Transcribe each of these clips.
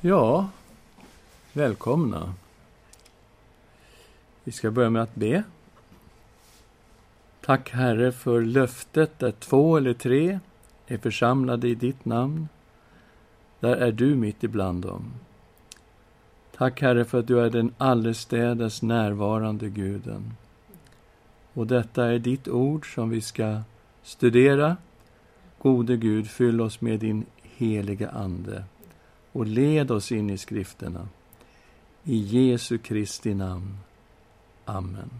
Ja, välkomna. Vi ska börja med att be. Tack Herre för löftet där två eller tre är församlade i ditt namn. Där är du mitt ibland dem. Tack Herre för att du är den allestädes närvarande Guden. Och detta är ditt ord som vi ska studera. Gode Gud, fyll oss med din heliga Ande och led oss in i skrifterna. I Jesu Kristi namn. Amen.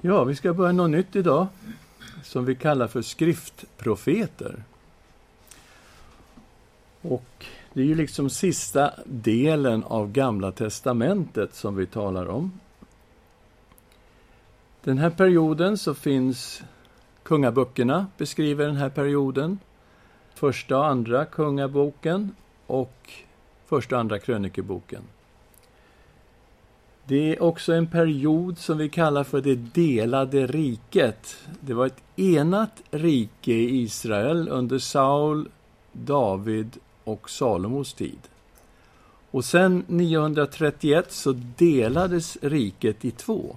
Ja, vi ska börja något nytt idag som vi kallar för skriftprofeter. Och det är ju liksom sista delen av Gamla testamentet som vi talar om. Den här perioden så finns Kungaböckerna beskriver den här perioden. Första och andra Kungaboken och Första och andra krönikeboken. Det är också en period som vi kallar för det delade riket. Det var ett enat rike i Israel under Saul, David och Salomos tid. Och sen 931 så delades riket i två.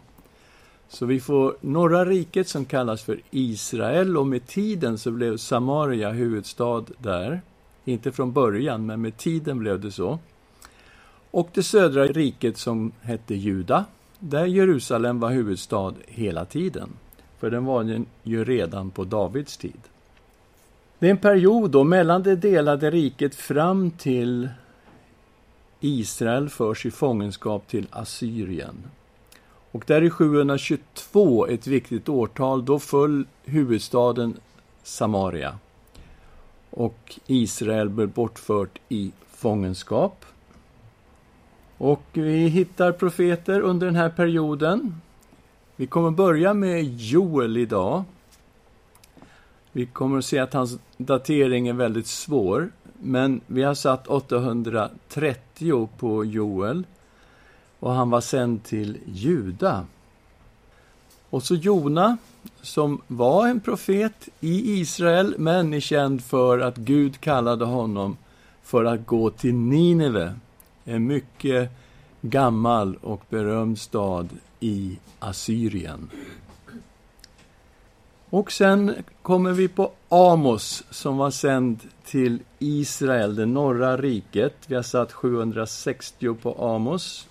Så vi får norra riket som kallas för Israel och med tiden så blev Samaria huvudstad där. Inte från början, men med tiden blev det så. Och det södra riket som hette Juda, där Jerusalem var huvudstad hela tiden. För den var ju redan på Davids tid. Det är en period då mellan det delade riket fram till Israel förs i fångenskap till Assyrien. Och där är 722 ett viktigt årtal. Då föll huvudstaden Samaria. Och Israel blev bortfört i fångenskap. Och vi hittar profeter under den här perioden. Vi kommer börja med Joel idag. Vi kommer att se att hans datering är väldigt svår, men vi har satt 830 på Joel och han var sänd till Juda. Och så Jona, som var en profet i Israel, men är känd för att Gud kallade honom för att gå till Nineve, en mycket gammal och berömd stad i Assyrien. Och sen kommer vi på Amos som var sänd till Israel, det norra riket. Vi har satt 760 på Amos.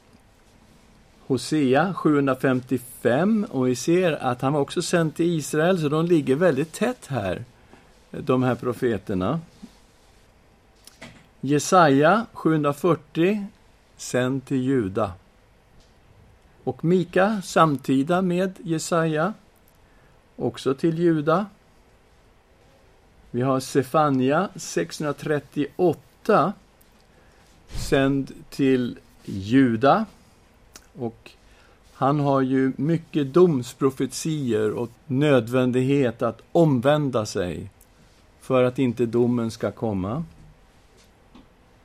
Hosea 755 och vi ser att han var också sänd till Israel, så de ligger väldigt tätt här, de här profeterna. Jesaja 740, sänd till Juda. Och Mika, samtida med Jesaja, också till Juda. Vi har Sefania 638, sänd till Juda. Och han har ju mycket domsprofetier och nödvändighet att omvända sig för att inte domen ska komma.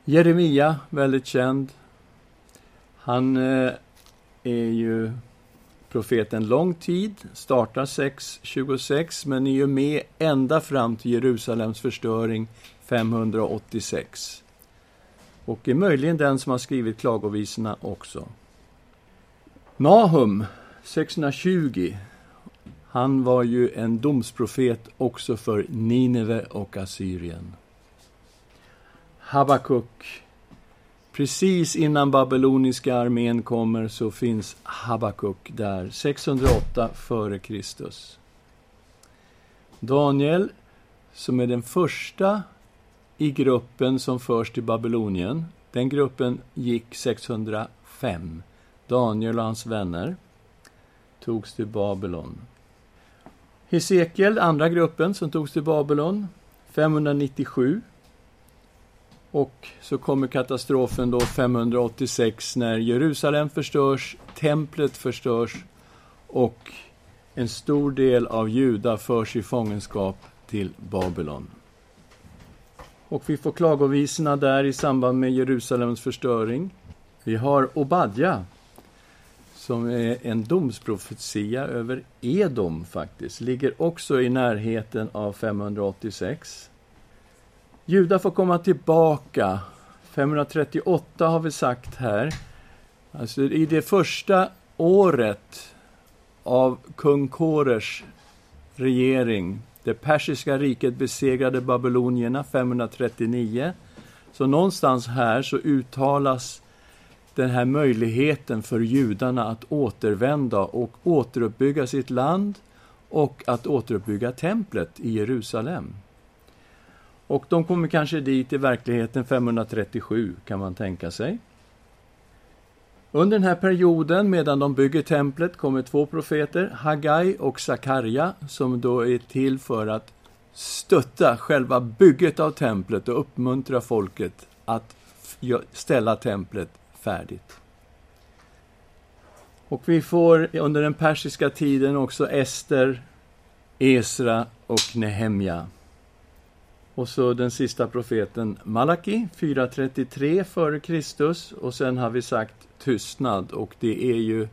Jeremia, väldigt känd. Han eh, är ju profeten lång tid, startar 626, men är ju med ända fram till Jerusalems förstöring 586. Och är möjligen den som har skrivit klagovisorna också. Nahum 620. Han var ju en domsprofet också för Nineve och Assyrien. Habakuk. Precis innan babyloniska armén kommer så finns Habakuk där, 608 f.Kr. Daniel, som är den första i gruppen som förs till Babylonien. Den gruppen gick 605. Daniel och hans vänner togs till Babylon. Hesekiel, andra gruppen som togs till Babylon, 597. Och så kommer katastrofen då 586 när Jerusalem förstörs, templet förstörs och en stor del av Juda förs i fångenskap till Babylon. Och vi får klagovisorna där i samband med Jerusalems förstöring. Vi har Obadja som är en domsprofetia över Edom faktiskt, ligger också i närheten av 586. Juda får komma tillbaka. 538 har vi sagt här. Alltså i det första året av kung Korers regering. Det persiska riket besegrade babylonierna 539. Så någonstans här så uttalas den här möjligheten för judarna att återvända och återuppbygga sitt land och att återuppbygga templet i Jerusalem. Och de kommer kanske dit i verkligheten 537, kan man tänka sig. Under den här perioden, medan de bygger templet, kommer två profeter, Hagai och Sakarja, som då är till för att stötta själva bygget av templet och uppmuntra folket att ställa templet färdigt. Och vi får under den persiska tiden också Ester, Esra och Nehemja. Och så den sista profeten Malaki, 433 f.Kr. Och sen har vi sagt tystnad och det är ju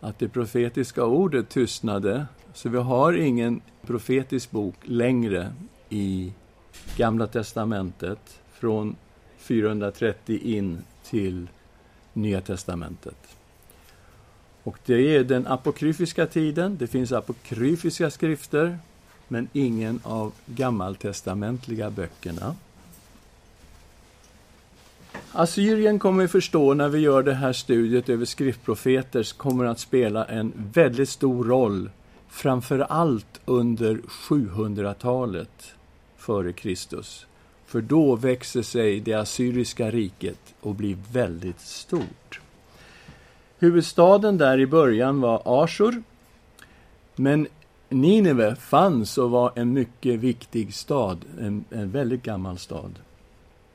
att det profetiska ordet tystnade. Så vi har ingen profetisk bok längre i Gamla testamentet från 430 in till Nya testamentet. Och det är den apokryfiska tiden. Det finns apokryfiska skrifter, men ingen av gammaltestamentliga böckerna. Assyrien kommer vi förstå när vi gör det här studiet över skriftprofeter kommer att spela en väldigt stor roll framför allt under 700-talet före Kristus. För då växer sig det assyriska riket och blir väldigt stort. Huvudstaden där i början var Ashur, men Nineve fanns och var en mycket viktig stad, en, en väldigt gammal stad.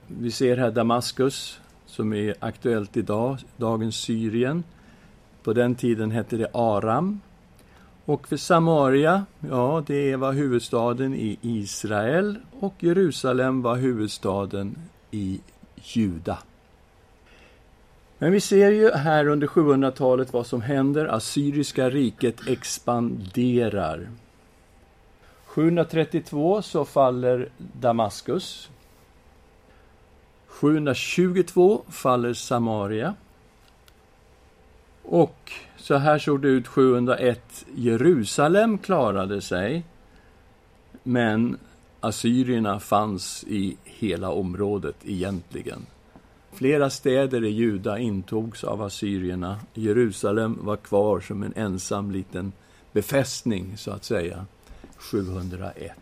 Vi ser här Damaskus, som är aktuellt idag, dagens Syrien. På den tiden hette det Aram. Och för Samaria, ja, det var huvudstaden i Israel och Jerusalem var huvudstaden i Juda. Men vi ser ju här under 700-talet vad som händer. Assyriska riket expanderar. 732 så faller Damaskus. 722 faller Samaria. Och så här såg det ut 701. Jerusalem klarade sig, men assyrierna fanns i hela området egentligen. Flera städer i Juda intogs av assyrierna. Jerusalem var kvar som en ensam liten befästning, så att säga, 701.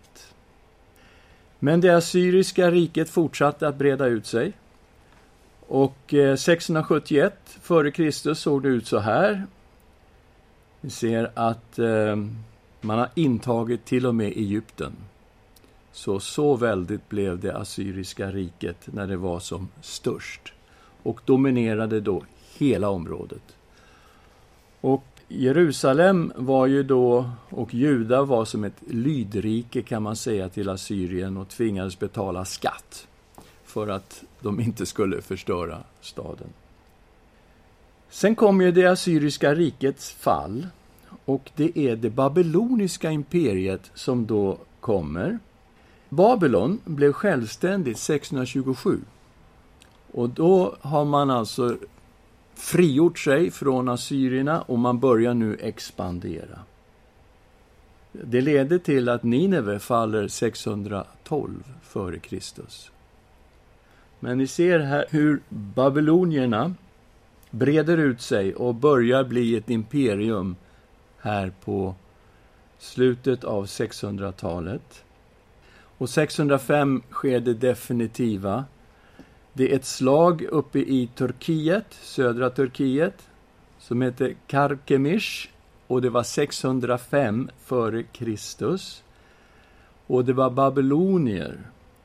Men det assyriska riket fortsatte att breda ut sig. Och eh, 671 f.Kr. såg det ut så här. Vi ser att eh, man har intagit till och med Egypten. Så, så väldigt blev det assyriska riket när det var som störst och dominerade då hela området. Och Jerusalem var ju då, och Juda var som ett lydrike kan man säga till Assyrien och tvingades betala skatt för att de inte skulle förstöra staden. Sen kom ju det assyriska rikets fall och det är det babyloniska imperiet som då kommer. Babylon blev självständigt 627. Och då har man alltså frigjort sig från assyrierna och man börjar nu expandera. Det leder till att Nineve faller 612 f.Kr. Men ni ser här hur babylonierna breder ut sig och börjar bli ett imperium här på slutet av 600-talet. Och 605 sker det definitiva. Det är ett slag uppe i Turkiet, södra Turkiet, som heter Karkemish och det var 605 före Kristus. Och det var babylonier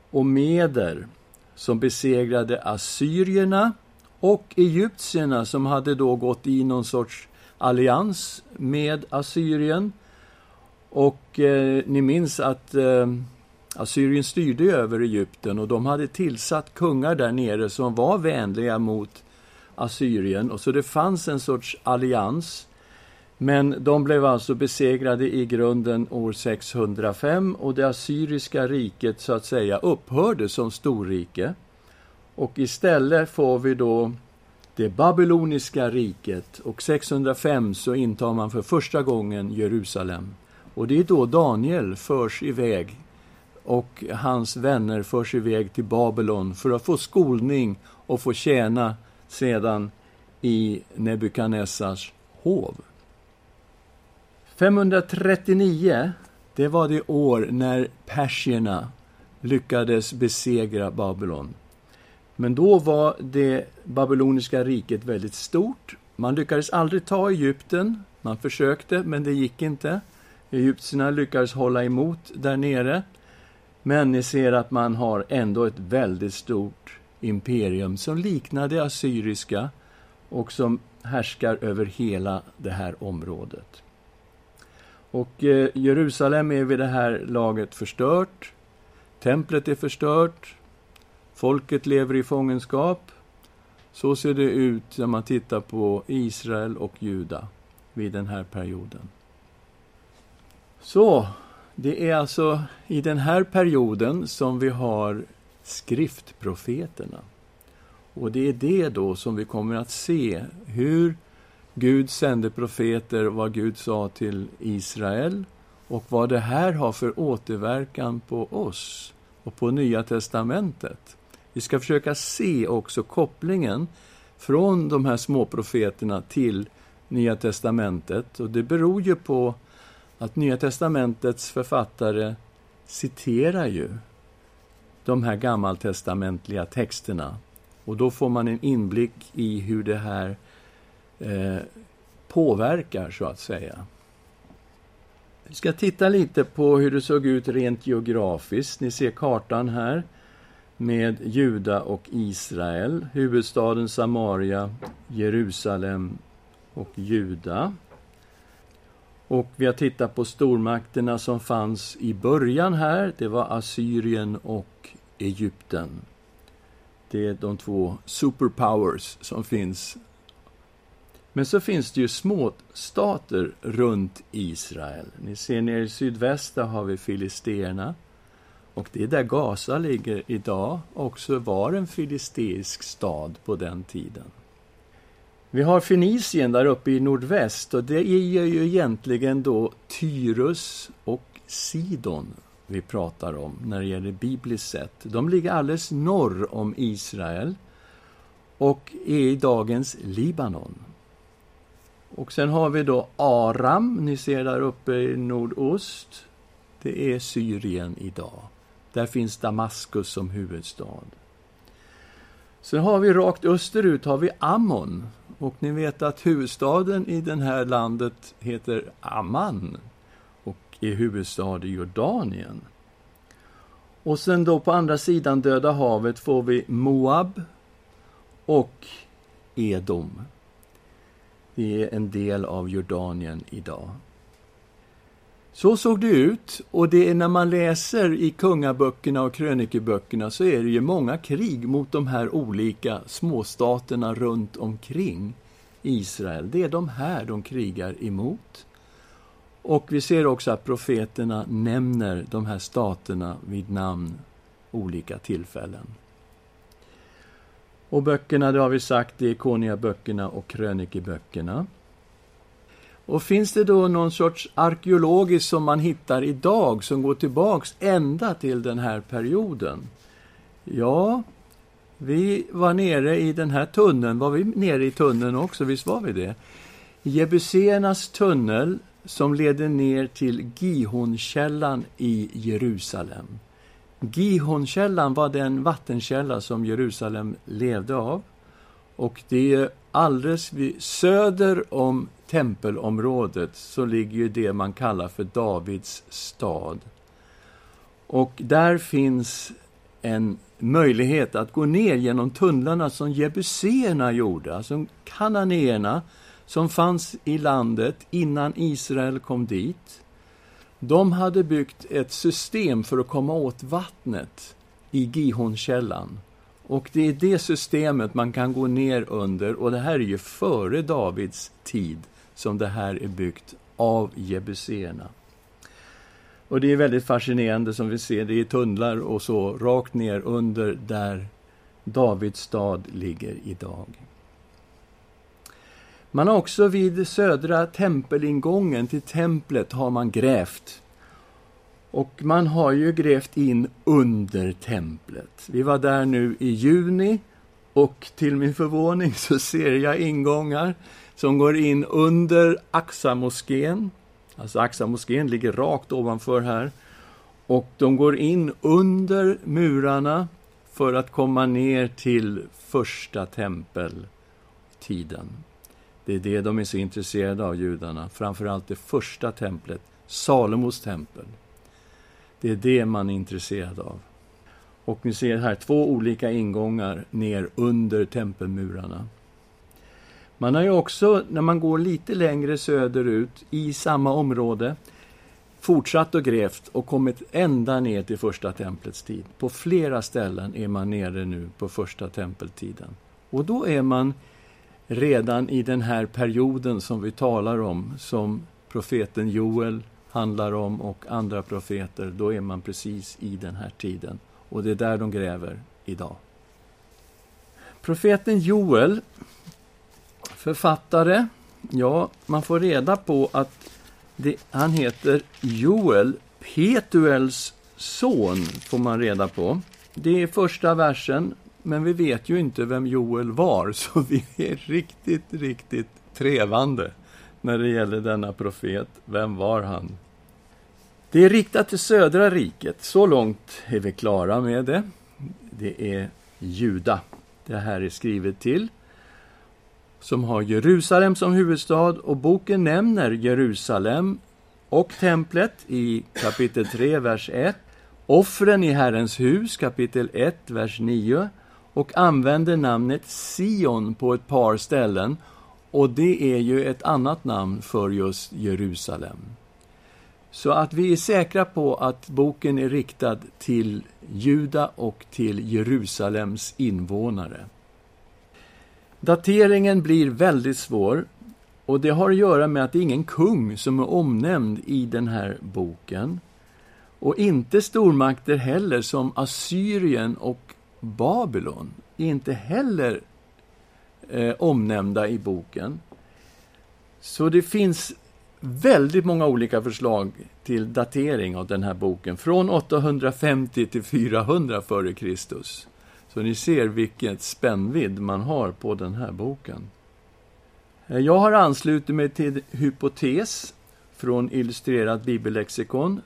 och meder som besegrade assyrierna och egyptierna som hade då gått i någon sorts allians med Assyrien. Och eh, ni minns att eh, Assyrien styrde över Egypten och de hade tillsatt kungar där nere som var vänliga mot Assyrien. Och så det fanns en sorts allians Men de blev alltså besegrade i grunden år 605 och det assyriska riket så att säga upphörde som storrike. Och istället får vi då det babyloniska riket och 605 så intar man för första gången Jerusalem. Och det är då Daniel förs iväg och hans vänner förs iväg till Babylon för att få skolning och få tjäna sedan i Nebukadnessars hov. 539, det var det år när persierna lyckades besegra Babylon. Men då var det babyloniska riket väldigt stort. Man lyckades aldrig ta Egypten. Man försökte, men det gick inte. Egyptierna lyckades hålla emot där nere. Men ni ser att man har ändå ett väldigt stort imperium som liknar det assyriska och som härskar över hela det här området. Och eh, Jerusalem är vid det här laget förstört. Templet är förstört. Folket lever i fångenskap. Så ser det ut när man tittar på Israel och Juda vid den här perioden. Så, det är alltså i den här perioden som vi har skriftprofeterna. Och det är det då som vi kommer att se, hur Gud sände profeter, vad Gud sa till Israel och vad det här har för återverkan på oss och på Nya testamentet. Vi ska försöka se också kopplingen från de här små profeterna till Nya testamentet. Och det beror ju på att Nya testamentets författare citerar ju de här gammaltestamentliga texterna. Och då får man en inblick i hur det här eh, påverkar, så att säga. Vi ska titta lite på hur det såg ut rent geografiskt. Ni ser kartan här med Juda och Israel, huvudstaden Samaria, Jerusalem och Juda. Och vi har tittat på stormakterna som fanns i början här. Det var Assyrien och Egypten. Det är de två superpowers som finns. Men så finns det ju småstater runt Israel. Ni ser nere i sydväst, där har vi filisterna. Och det är där Gaza ligger idag, också var en filisteisk stad på den tiden. Vi har Fenicien där uppe i nordväst och det är ju egentligen då Tyrus och Sidon vi pratar om när det gäller bibliskt sett. De ligger alldeles norr om Israel och är i dagens Libanon. Och sen har vi då Aram, ni ser där uppe i nordost. Det är Syrien idag. Där finns Damaskus som huvudstad. Sen har vi rakt österut har vi Ammon. Och ni vet att huvudstaden i det här landet heter Amman och är huvudstad i Jordanien. Och sen då på andra sidan Döda havet får vi Moab och Edom. Det är en del av Jordanien idag. Så såg det ut, och det är när man läser i kungaböckerna och krönikeböckerna så är det ju många krig mot de här olika småstaterna runt omkring Israel. Det är de här de krigar emot. Och vi ser också att profeterna nämner de här staterna vid namn olika tillfällen. Och böckerna, det har vi sagt, det är Konungaböckerna och krönikeböckerna. Och finns det då någon sorts arkeologiskt som man hittar idag som går tillbaks ända till den här perioden? Ja, vi var nere i den här tunneln. Var vi nere i tunneln också? Visst var vi det? Jebuséernas tunnel som leder ner till Gihonkällan i Jerusalem. Gihonkällan var den vattenkälla som Jerusalem levde av. Och det är alldeles söder om tempelområdet så ligger ju det man kallar för Davids stad. Och där finns en möjlighet att gå ner genom tunnlarna som jebuséerna gjorde, alltså kananéerna som fanns i landet innan Israel kom dit. De hade byggt ett system för att komma åt vattnet i Gihonkällan. Och det är det systemet man kan gå ner under, och det här är ju före Davids tid som det här är byggt av jebuséerna. Och det är väldigt fascinerande som vi ser, det är tunnlar och så rakt ner under där Davids stad ligger idag. Man har också vid södra tempelingången till templet har man grävt. Och man har ju grävt in under templet. Vi var där nu i juni och till min förvåning så ser jag ingångar som går in under Aqsa-moskén. Alltså Aqsa-moskén ligger rakt ovanför här. Och de går in under murarna för att komma ner till första tempeltiden. Det är det de är så intresserade av, judarna. Framförallt det första templet, Salomos tempel. Det är det man är intresserad av. Och ni ser här två olika ingångar ner under tempelmurarna. Man har ju också, när man går lite längre söderut i samma område, fortsatt och grävt och kommit ända ner till första templets tid. På flera ställen är man nere nu på första tempeltiden. Och då är man redan i den här perioden som vi talar om, som profeten Joel handlar om och andra profeter, då är man precis i den här tiden. Och det är där de gräver idag. Profeten Joel, författare, ja, man får reda på att det, han heter Joel, Petuels son, får man reda på. Det är första versen, men vi vet ju inte vem Joel var, så vi är riktigt, riktigt trevande när det gäller denna profet. Vem var han? Det är riktat till södra riket. Så långt är vi klara med det. Det är Juda det här är skrivet till, som har Jerusalem som huvudstad och boken nämner Jerusalem och templet i kapitel 3, vers 1, offren i Herrens hus, kapitel 1, vers 9 och använder namnet Sion på ett par ställen och det är ju ett annat namn för just Jerusalem. Så att vi är säkra på att boken är riktad till Juda och till Jerusalems invånare. Dateringen blir väldigt svår och det har att göra med att det är ingen kung som är omnämnd i den här boken. Och inte stormakter heller som Assyrien och Babylon är inte heller eh, omnämnda i boken. Så det finns väldigt många olika förslag till datering av den här boken, från 850 till 400 f.Kr. Så ni ser vilket spännvidd man har på den här boken. Eh, jag har anslutit mig till hypotes från Illustrerat bibellexikon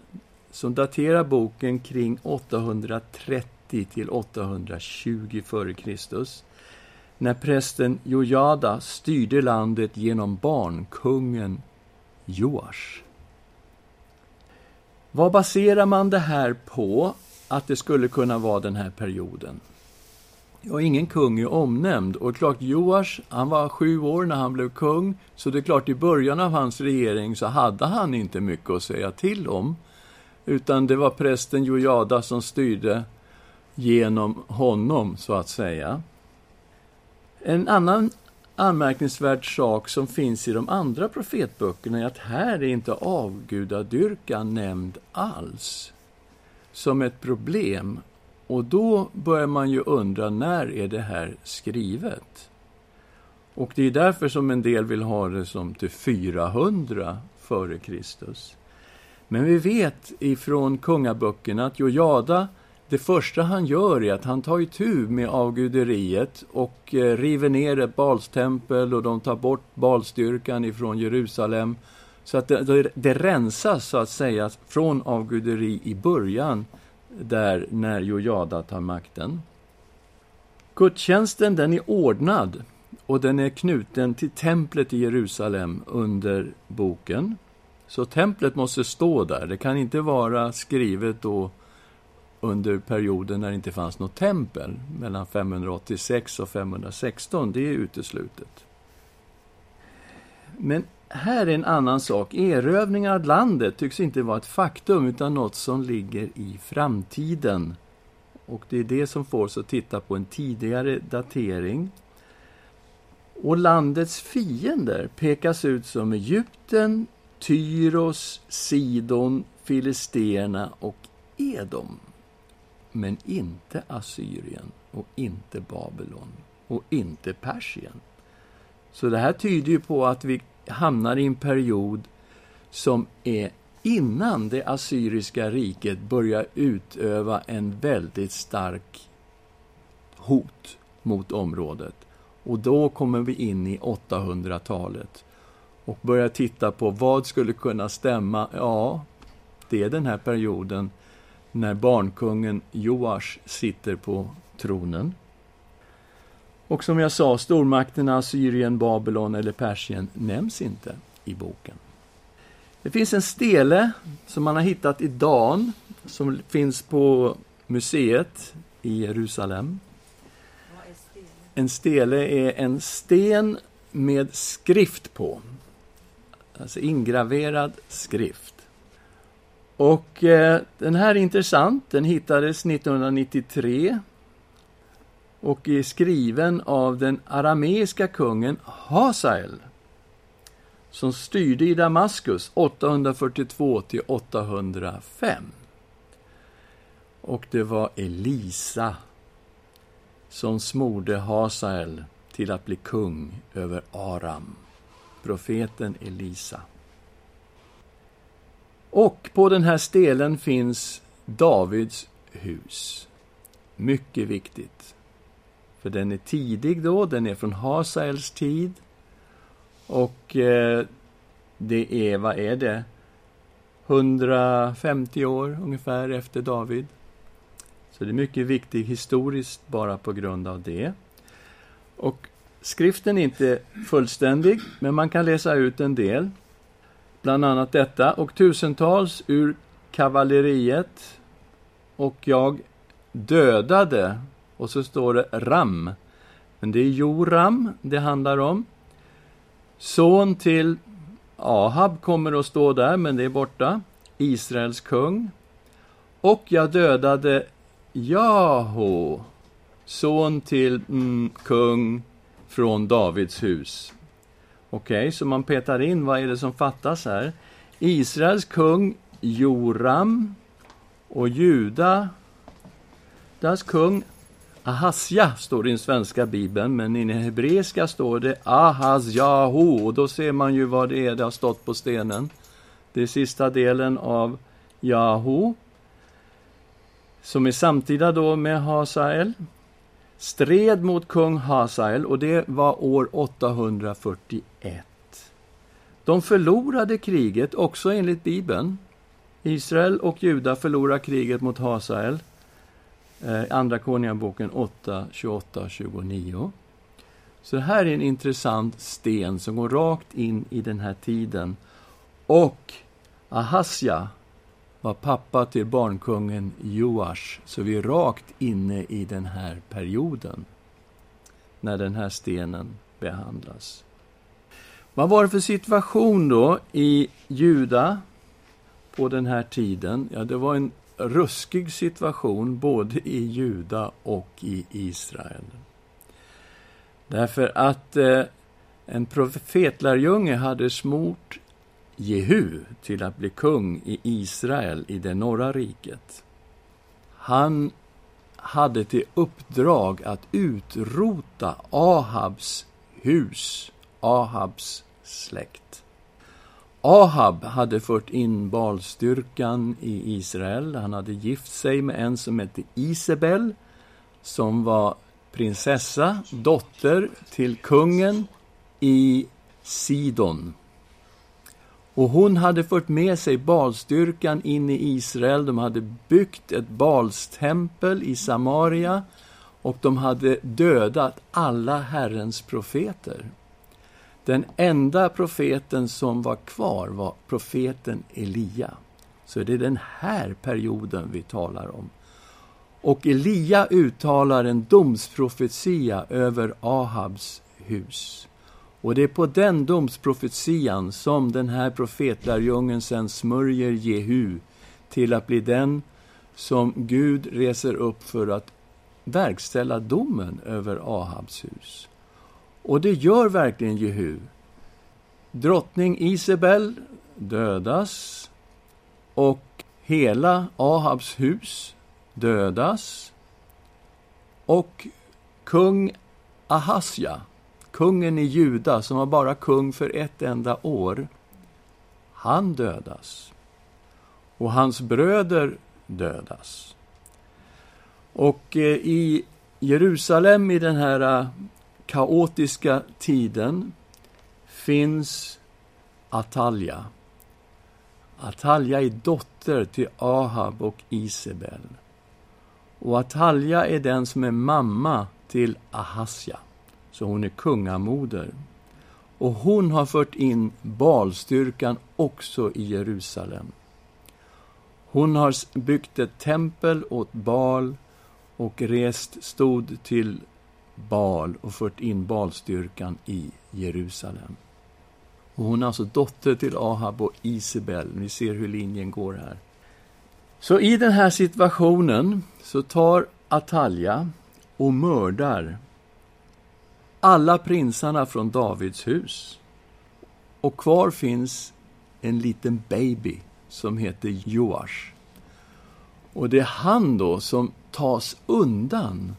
som daterar boken kring 830 till 820 f.Kr. när prästen Jojada styrde landet genom barnkungen Joash. Vad baserar man det här på, att det skulle kunna vara den här perioden? Ja, ingen kung är omnämnd. Och klart, Joash, han var sju år när han blev kung, så det är klart, i början av hans regering så hade han inte mycket att säga till om. Utan det var prästen Jojada som styrde genom honom, så att säga. En annan anmärkningsvärd sak som finns i de andra profetböckerna är att här är inte avgudadyrkan nämnd alls som ett problem. Och då börjar man ju undra, när är det här skrivet? Och det är därför som en del vill ha det som till 400 före Kristus. Men vi vet ifrån kungaböckerna att Jojada det första han gör är att han tar itu med avguderiet och eh, river ner ett balstempel och de tar bort balstyrkan ifrån Jerusalem. Så att det, det, det rensas, så att säga, från avguderi i början, där när Jojada tar makten. Gudstjänsten, den är ordnad och den är knuten till templet i Jerusalem under boken. Så templet måste stå där. Det kan inte vara skrivet då under perioden när det inte fanns något tempel, mellan 586 och 516. Det är uteslutet. Men här är en annan sak. Erövringar av landet tycks inte vara ett faktum, utan något som ligger i framtiden. Och det är det som får oss att titta på en tidigare datering. Och landets fiender pekas ut som Egypten, Tyros, Sidon, Filisterna och Edom. Men inte Assyrien och inte Babylon och inte Persien. Så det här tyder ju på att vi hamnar i en period som är innan det assyriska riket börjar utöva en väldigt stark hot mot området. Och då kommer vi in i 800-talet och börjar titta på vad skulle kunna stämma. Ja, det är den här perioden när barnkungen Joash sitter på tronen. Och som jag sa, stormakterna Syrien, Babylon eller Persien nämns inte i boken. Det finns en stele som man har hittat i Dan, som finns på museet i Jerusalem. En stele är en sten med skrift på. Alltså ingraverad skrift. Och eh, den här är intressant. Den hittades 1993 och är skriven av den arameiska kungen Hasael som styrde i Damaskus 842 till 805. Och det var Elisa som smorde Hasael till att bli kung över Aram, profeten Elisa. Och på den här stelen finns Davids hus. Mycket viktigt. För den är tidig då, den är från Hasaels tid. Och eh, det är, vad är det? 150 år ungefär efter David. Så det är mycket viktigt historiskt bara på grund av det. Och skriften är inte fullständig, men man kan läsa ut en del. Bland annat detta. Och tusentals ur kavalleriet och jag dödade. Och så står det Ram. Men det är Joram det handlar om. Son till Ahab kommer att stå där, men det är borta. Israels kung. Och jag dödade Jaho, son till mm, kung från Davids hus. Okej, okay, så man petar in, vad är det som fattas här? Israels kung Joram och Juda, deras kung Ahasja står det i den svenska bibeln, men i den hebreiska står det Ahasjahu, och då ser man ju vad det är det har stått på stenen. Det är sista delen av Jahu, som är samtida då med Hasael, stred mot kung Hasael och det var år 841. De förlorade kriget, också enligt Bibeln. Israel och Juda förlorade kriget mot Hasael. Eh, Andra Konungaboken 8, 28, 29. Så det här är en intressant sten som går rakt in i den här tiden. Och Ahasja var pappa till barnkungen Joash, så vi är rakt inne i den här perioden när den här stenen behandlas. Vad var det för situation då i Juda på den här tiden? Ja, det var en ruskig situation både i Juda och i Israel. Därför att eh, en profetlärjunge hade smort Jehu till att bli kung i Israel i det norra riket. Han hade till uppdrag att utrota Ahabs hus, Ahabs släkt. Ahab hade fört in balstyrkan i Israel. Han hade gift sig med en som hette Isabel, som var prinsessa, dotter till kungen i Sidon. Och hon hade fört med sig balstyrkan in i Israel. De hade byggt ett balstempel i Samaria och de hade dödat alla Herrens profeter. Den enda profeten som var kvar var profeten Elia. Så det är den här perioden vi talar om. Och Elia uttalar en domsprofetia över Ahabs hus. Och det är på den domsprofetian som den här profetlärjungen sen smörjer Jehu till att bli den som Gud reser upp för att verkställa domen över Ahabs hus. Och det gör verkligen Jehu. Drottning Isabel dödas och hela Ahabs hus dödas och kung Ahasja, kungen i Juda, som var bara kung för ett enda år, han dödas. Och hans bröder dödas. Och eh, i Jerusalem i den här eh, kaotiska tiden finns Atalja. Atalja är dotter till Ahab och Isabel. Och Atalja är den som är mamma till Ahasja, så hon är kungamoder. Och hon har fört in balstyrkan också i Jerusalem. Hon har byggt ett tempel åt Bal och rest stod till Bal och fört in balstyrkan i Jerusalem. Och hon är alltså dotter till Ahab och Isabel. Ni ser hur linjen går här. Så i den här situationen så tar Atalja och mördar alla prinsarna från Davids hus. Och kvar finns en liten baby som heter Joash. Och det är han då som tas undan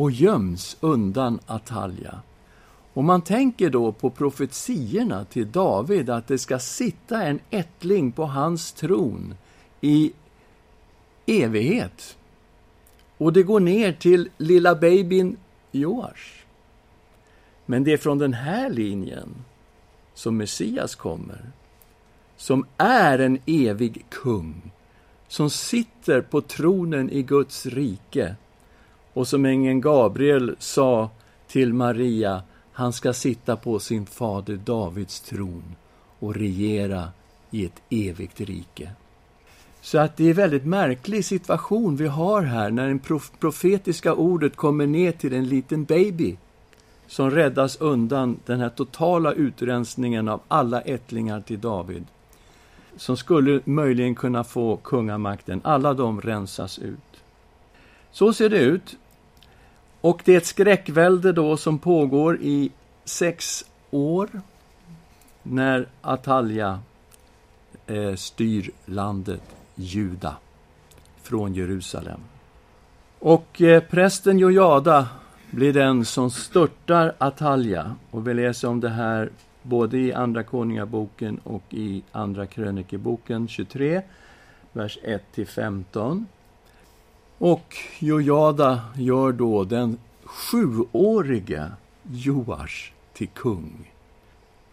och göms undan Atalja. Och man tänker då på profetiorna till David, att det ska sitta en ättling på hans tron i evighet. Och det går ner till lilla babyn Joash. Men det är från den här linjen som Messias kommer, som är en evig kung, som sitter på tronen i Guds rike och som ängeln Gabriel sa till Maria, han ska sitta på sin fader Davids tron och regera i ett evigt rike. Så att det är en väldigt märklig situation vi har här när det profetiska ordet kommer ner till en liten baby som räddas undan den här totala utrensningen av alla ättlingar till David som skulle möjligen kunna få kungamakten. Alla de rensas ut. Så ser det ut. Och det är ett skräckvälde då som pågår i sex år när Atalja eh, styr landet Juda från Jerusalem. Och eh, prästen Jojada blir den som störtar Atalja. Och vi läser om det här både i Andra Konungaboken och i Andra krönikeboken 23, vers 1-15. Och Jojada gör då den sjuårige Joash till kung.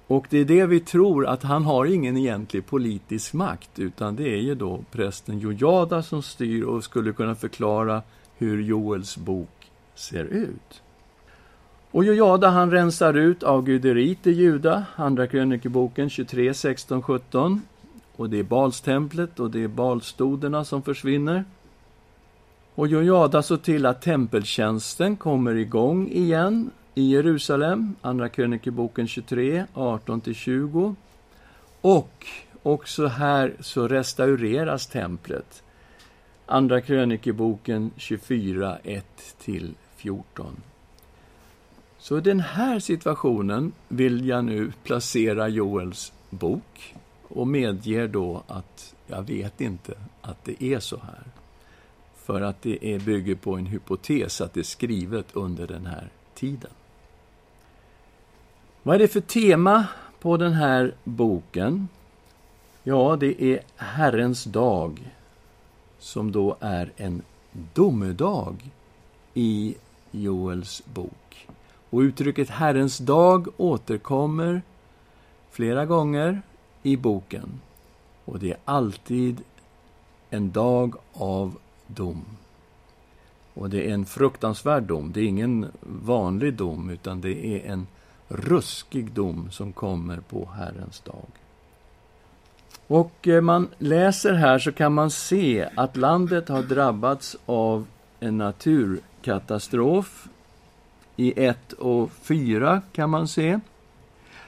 Och det är det vi tror, att han har ingen egentlig politisk makt, utan det är ju då prästen Jojada som styr och skulle kunna förklara hur Joels bok ser ut. Och Jojada han rensar ut avguderiet i Juda, Andra krönikeboken 23, 16, 17. Och det är Balstemplet och det är Balstoderna som försvinner. Och Jojada såg till att tempeltjänsten kommer igång igen i Jerusalem, Andra krönikeboken 23, 18-20. Och också här så restaureras templet. Andra krönikeboken 24, 1-14. Så i den här situationen vill jag nu placera Joels bok och medger då att jag vet inte att det är så här. För att det är, bygger på en hypotes att det är skrivet under den här tiden. Vad är det för tema på den här boken? Ja, det är Herrens dag, som då är en domedag i Joels bok. Och uttrycket Herrens dag återkommer flera gånger i boken. Och det är alltid en dag av dom. Och det är en fruktansvärd dom. Det är ingen vanlig dom, utan det är en ruskig dom som kommer på Herrens dag. Och eh, man läser här så kan man se att landet har drabbats av en naturkatastrof. I 1 och 4 kan man se.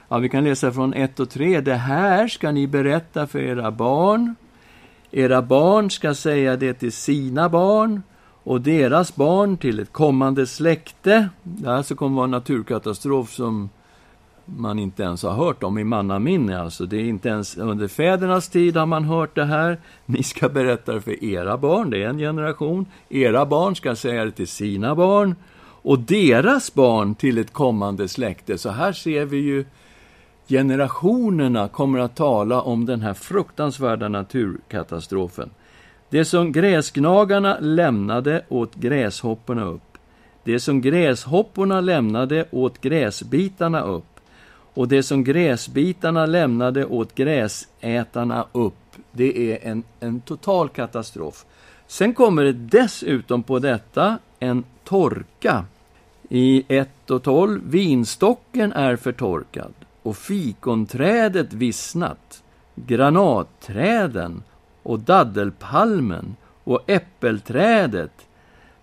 Ja, vi kan läsa från 1 och 3. Det här ska ni berätta för era barn. Era barn ska säga det till sina barn och deras barn till ett kommande släkte. Det här så kommer vara en naturkatastrof som man inte ens har hört om i mannaminne. Alltså, det är inte ens under fädernas tid har man hört det här. Ni ska berätta det för era barn, det är en generation. Era barn ska säga det till sina barn och deras barn till ett kommande släkte. Så här ser vi ju generationerna kommer att tala om den här fruktansvärda naturkatastrofen. Det som gräsgnagarna lämnade åt gräshopporna upp. Det som gräshopporna lämnade åt gräsbitarna upp. Och det som gräsbitarna lämnade åt gräsätarna upp. Det är en, en total katastrof. Sen kommer det dessutom på detta en torka. I 1 och 12, vinstocken är förtorkad och fikonträdet vissnat, granatträden och daddelpalmen och äppelträdet,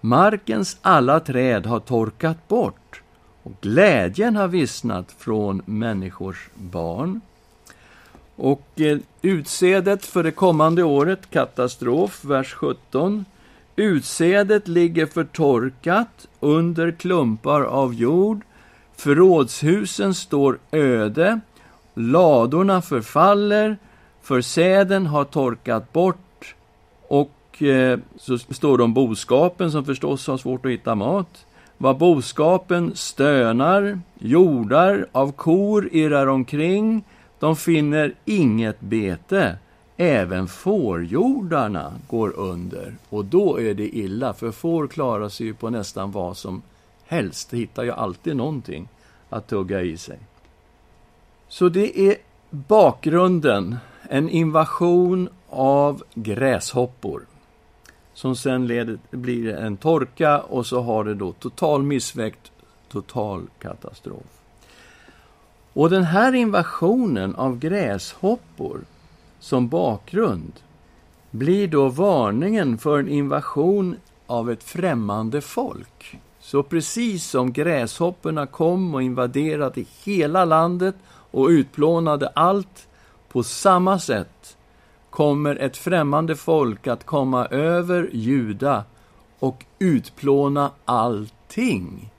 markens alla träd har torkat bort och glädjen har vissnat från människors barn. Och eh, utsädet för det kommande året, katastrof, vers 17. Utsädet ligger förtorkat under klumpar av jord. Förrådshusen står öde. Ladorna förfaller. För säden har torkat bort. Och eh, så står de boskapen som förstås har svårt att hitta mat. Vad boskapen stönar, jordar av kor irrar omkring. De finner inget bete. Även fårjordarna går under. Och då är det illa, för får klarar sig ju på nästan vad som helst. Hittar ju alltid någonting att tugga i sig. Så det är bakgrunden, en invasion av gräshoppor som sen leder, blir en torka och så har det då total missväxt, total katastrof. Och den här invasionen av gräshoppor som bakgrund blir då varningen för en invasion av ett främmande folk. Så precis som gräshopporna kom och invaderade hela landet och utplånade allt, på samma sätt kommer ett främmande folk att komma över Juda och utplåna allting.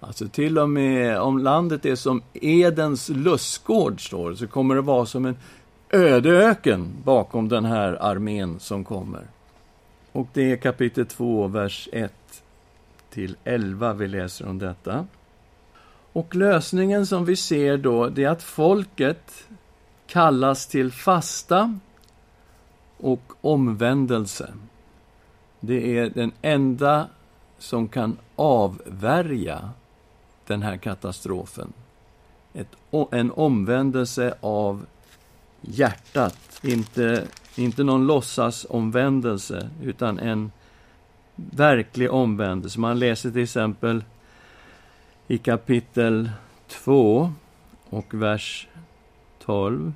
Alltså till och med om landet är som Edens lustgård, står så kommer det vara som en öde öken bakom den här armén som kommer. Och det är kapitel 2, vers 1 till 11 vi läser om detta. Och lösningen som vi ser då, det är att folket kallas till fasta och omvändelse. Det är den enda som kan avvärja den här katastrofen. Ett, en omvändelse av hjärtat. Inte, inte någon låtsasomvändelse, utan en verklig omvändelse. Man läser till exempel i kapitel 2 och vers 12.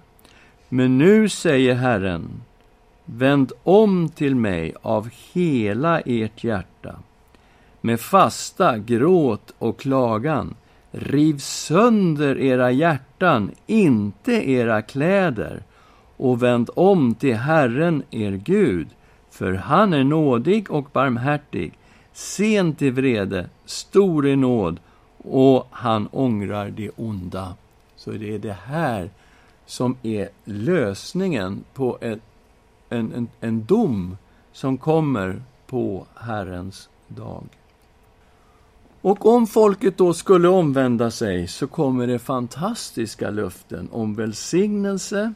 Men nu säger Herren, vänd om till mig av hela ert hjärta, med fasta, gråt och klagan. Riv sönder era hjärtan, inte era kläder, och vänd om till Herren, er Gud, för han är nådig och barmhärtig, sen till vrede, stor i nåd, och han ångrar det onda. Så det är det här som är lösningen på ett, en, en, en dom som kommer på Herrens dag. Och om folket då skulle omvända sig så kommer det fantastiska löften om välsignelse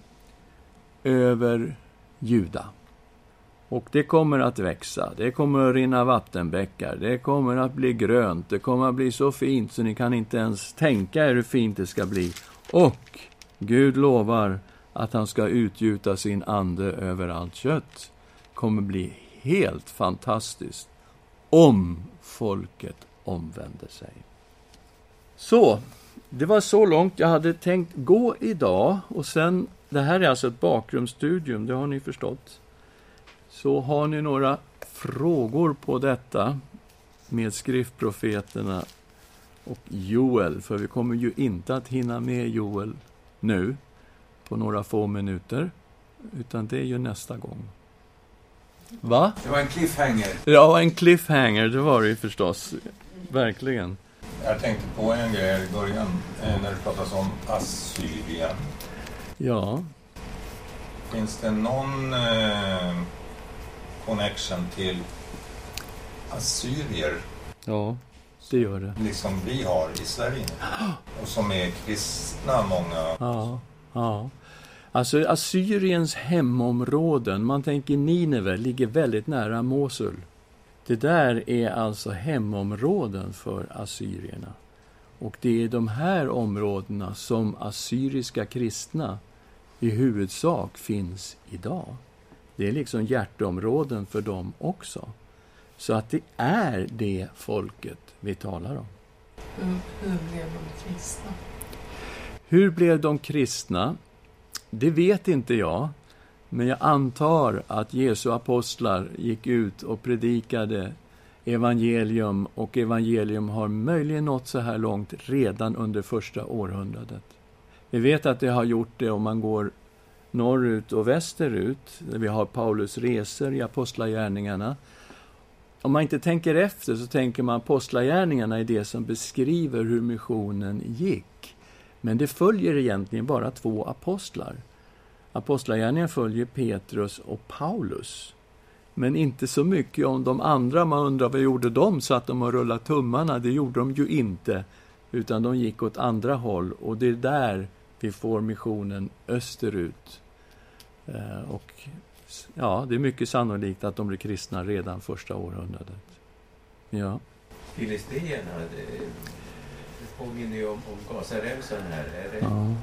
över Juda. Och det kommer att växa, det kommer att rinna vattenbäckar, det kommer att bli grönt, det kommer att bli så fint så ni kan inte ens tänka er hur fint det ska bli. Och Gud lovar att han ska utgjuta sin ande över allt kött. Det kommer bli helt fantastiskt om folket omvänder sig. Så, det var så långt jag hade tänkt gå idag. Och sen, det här är alltså ett bakgrundsstudium, det har ni förstått. Så har ni några frågor på detta med skriftprofeterna och Joel, för vi kommer ju inte att hinna med Joel nu på några få minuter, utan det är ju nästa gång. Va? Det var en cliffhanger. Ja, en cliffhanger, det var det ju förstås. Verkligen. Jag tänkte på en grej i början eh, när det pratas om Assyrien. Ja. Finns det någon eh, connection till assyrier? Ja, det gör det. Liksom vi har i Sverige nu. Och som är kristna, många. Ja, ja. Alltså Assyriens hemområden, man tänker Nineve, ligger väldigt nära Mosul. Det där är alltså hemområden för assyrierna. Och det är de här områdena som assyriska kristna i huvudsak finns idag. Det är liksom hjärteområden för dem också. Så att det är det folket vi talar om. Hur, hur blev de kristna? Hur blev de kristna? Det vet inte jag. Men jag antar att Jesu apostlar gick ut och predikade evangelium och evangelium har möjligen nått så här långt redan under första århundradet. Vi vet att det har gjort det om man går norrut och västerut, där vi har Paulus resor i Apostlagärningarna. Om man inte tänker efter så tänker man Apostlagärningarna är det som beskriver hur missionen gick. Men det följer egentligen bara två apostlar. Apostlagärningarna följer Petrus och Paulus. Men inte så mycket om de andra. Man undrar vad gjorde de? Satt de och rullade tummarna? Det gjorde de ju inte. Utan de gick åt andra håll och det är där vi får missionen österut. Eh, och ja, det är mycket sannolikt att de blir kristna redan första århundradet. Ja. Filisterna, det, det påminner ju om, om Gazaremsan här. Är det, ja.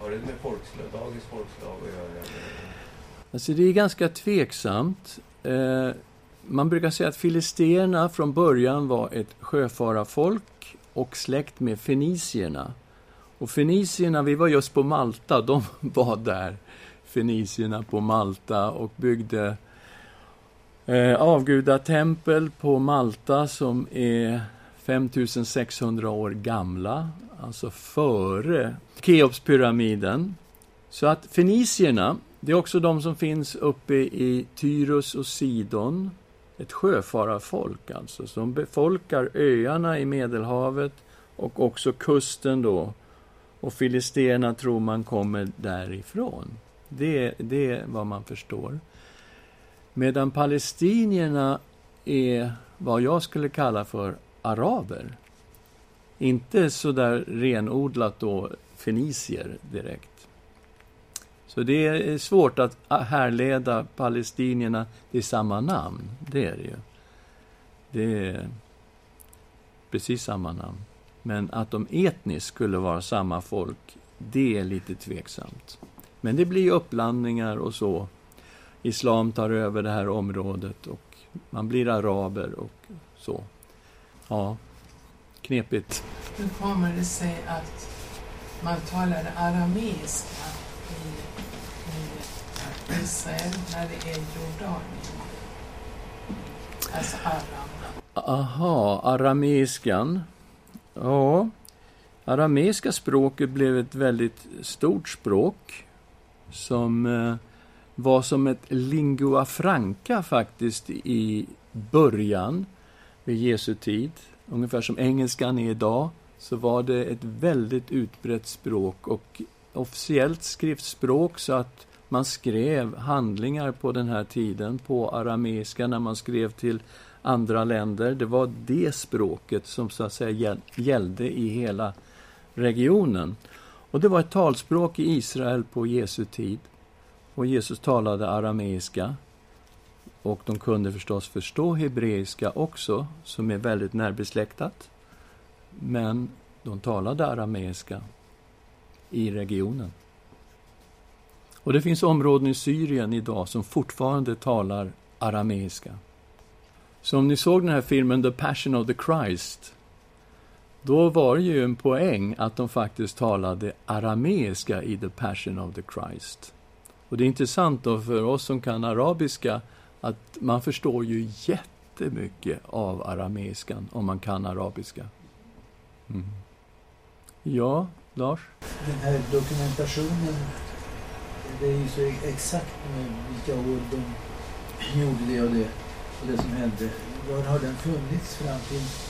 Har det med folkslag, dagens folkslag att göra? Alltså det är ganska tveksamt. Eh, man brukar säga att filisterna från början var ett sjöfararfolk och släkt med fenicierna. Och fenicierna, vi var just på Malta, de var där, fenicierna på Malta och byggde eh, avgudatempel på Malta som är 5600 år gamla, alltså före Keopspyramiden. Så att fenicierna, det är också de som finns uppe i Tyrus och Sidon. Ett sjöfararfolk alltså, som befolkar öarna i Medelhavet och också kusten då. Och filisterna tror man kommer därifrån. Det, det är vad man förstår. Medan palestinierna är vad jag skulle kalla för araber. Inte så där renodlat då fenicier direkt. Så det är svårt att härleda palestinierna till samma namn. Det är det ju. Det är precis samma namn. Men att de etniskt skulle vara samma folk, det är lite tveksamt. Men det blir uppblandningar och så. Islam tar över det här området och man blir araber och så. Ja, knepigt. Hur kommer det sig att man talar arameiska i, i Israel när det är Jordanien? Alltså aram. Aha, arameiskan. Ja, arameiska språket blev ett väldigt stort språk som eh, var som ett lingua franca faktiskt i början vid Jesu tid. Ungefär som engelskan är idag, så var det ett väldigt utbrett språk och officiellt skriftspråk så att man skrev handlingar på den här tiden på arameiska när man skrev till andra länder. Det var det språket som så att säga gällde i hela regionen. Och det var ett talspråk i Israel på Jesu tid. Och Jesus talade arameiska. Och de kunde förstås förstå hebreiska också, som är väldigt närbesläktat. Men de talade arameiska i regionen. Och det finns områden i Syrien idag som fortfarande talar arameiska. Så om ni såg den här filmen The Passion of the Christ, då var det ju en poäng att de faktiskt talade arameiska i The Passion of the Christ. Och det är intressant då för oss som kan arabiska att man förstår ju jättemycket av arameiskan om man kan arabiska. Mm. Ja, Lars? Den här dokumentationen, det är ju så exakt med vilka år de gjorde det och det och det som hände. Var har den funnits fram till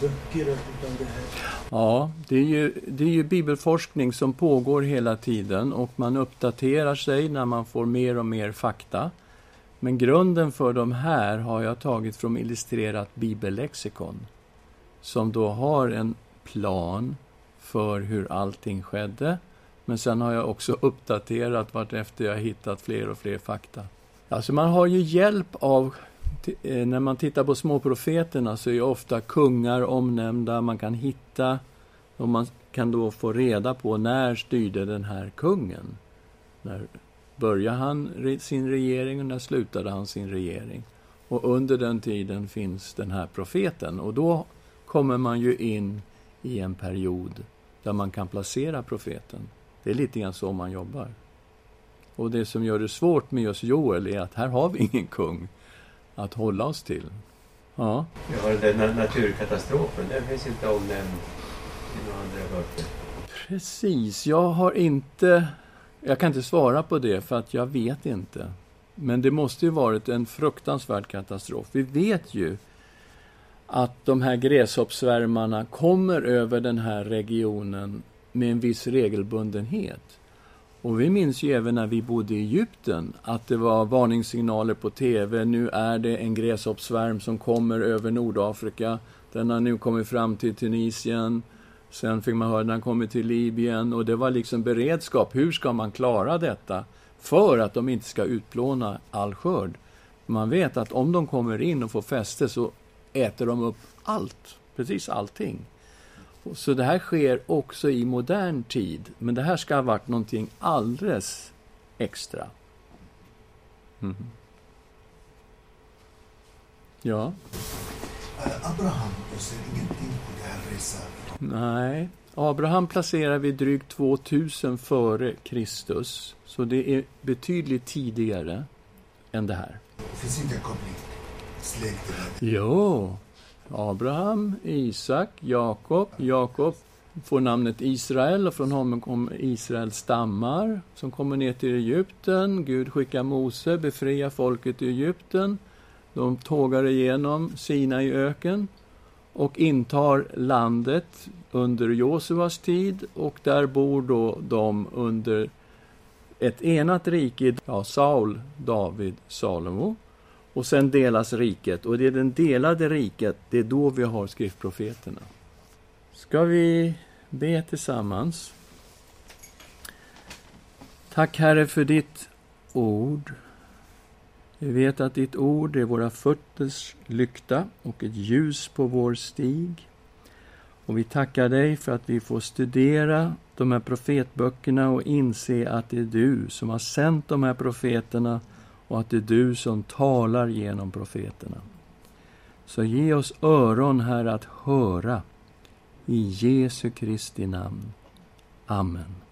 böcker det här? Ja, det är, ju, det är ju bibelforskning som pågår hela tiden och man uppdaterar sig när man får mer och mer fakta. Men grunden för de här har jag tagit från illustrerat bibellexikon som då har en plan för hur allting skedde. Men sen har jag också uppdaterat vartefter jag hittat fler och fler fakta. Alltså man har ju hjälp av Eh, när man tittar på småprofeterna så är ofta kungar omnämnda. Man kan hitta och man kan då få reda på när styrde den här kungen. När började han sin regering och när slutade han sin regering? Och under den tiden finns den här profeten. Och då kommer man ju in i en period där man kan placera profeten. Det är lite grann så man jobbar. Och det som gör det svårt med just Joel är att här har vi ingen kung att hålla oss till. Ja. Ja, den naturkatastrofen, den finns inte omnämnd i några andra böcker. Precis, jag har inte... Jag kan inte svara på det för att jag vet inte. Men det måste ju varit en fruktansvärd katastrof. Vi vet ju att de här gräshoppsvärmarna kommer över den här regionen med en viss regelbundenhet. Och vi minns ju även när vi bodde i Egypten att det var varningssignaler på TV. Nu är det en gräshoppsvärm som kommer över Nordafrika. Den har nu kommit fram till Tunisien. Sen fick man höra att den kommer till Libyen. Och det var liksom beredskap. Hur ska man klara detta? För att de inte ska utplåna all skörd. Man vet att om de kommer in och får fäste så äter de upp allt. Precis allting. Så det här sker också i modern tid. Men det här ska ha varit någonting alldeles extra. Mm. Ja. Abraham, ser ingenting på det här resan. Nej. Abraham placerar vi drygt 2000 före Kristus. Så det är betydligt tidigare än det här. Det finns ingen koppling? Släkten? Jo, Abraham, Isak, Jakob. Jakob får namnet Israel och från honom kommer Israels stammar som kommer ner till Egypten. Gud skickar Mose, befriar folket i Egypten. De tågar igenom Sina i öken och intar landet under Josuas tid och där bor då de under ett enat rike, ja, Saul, David, Salomo. Och sen delas riket. Och det är den delade riket, det är då vi har skriftprofeterna. Ska vi be tillsammans? Tack Herre för ditt ord. Vi vet att ditt ord är våra fötters lykta och ett ljus på vår stig. Och vi tackar dig för att vi får studera de här profetböckerna och inse att det är du som har sänt de här profeterna och att det är du som talar genom profeterna. Så ge oss öron, här att höra. I Jesu Kristi namn. Amen.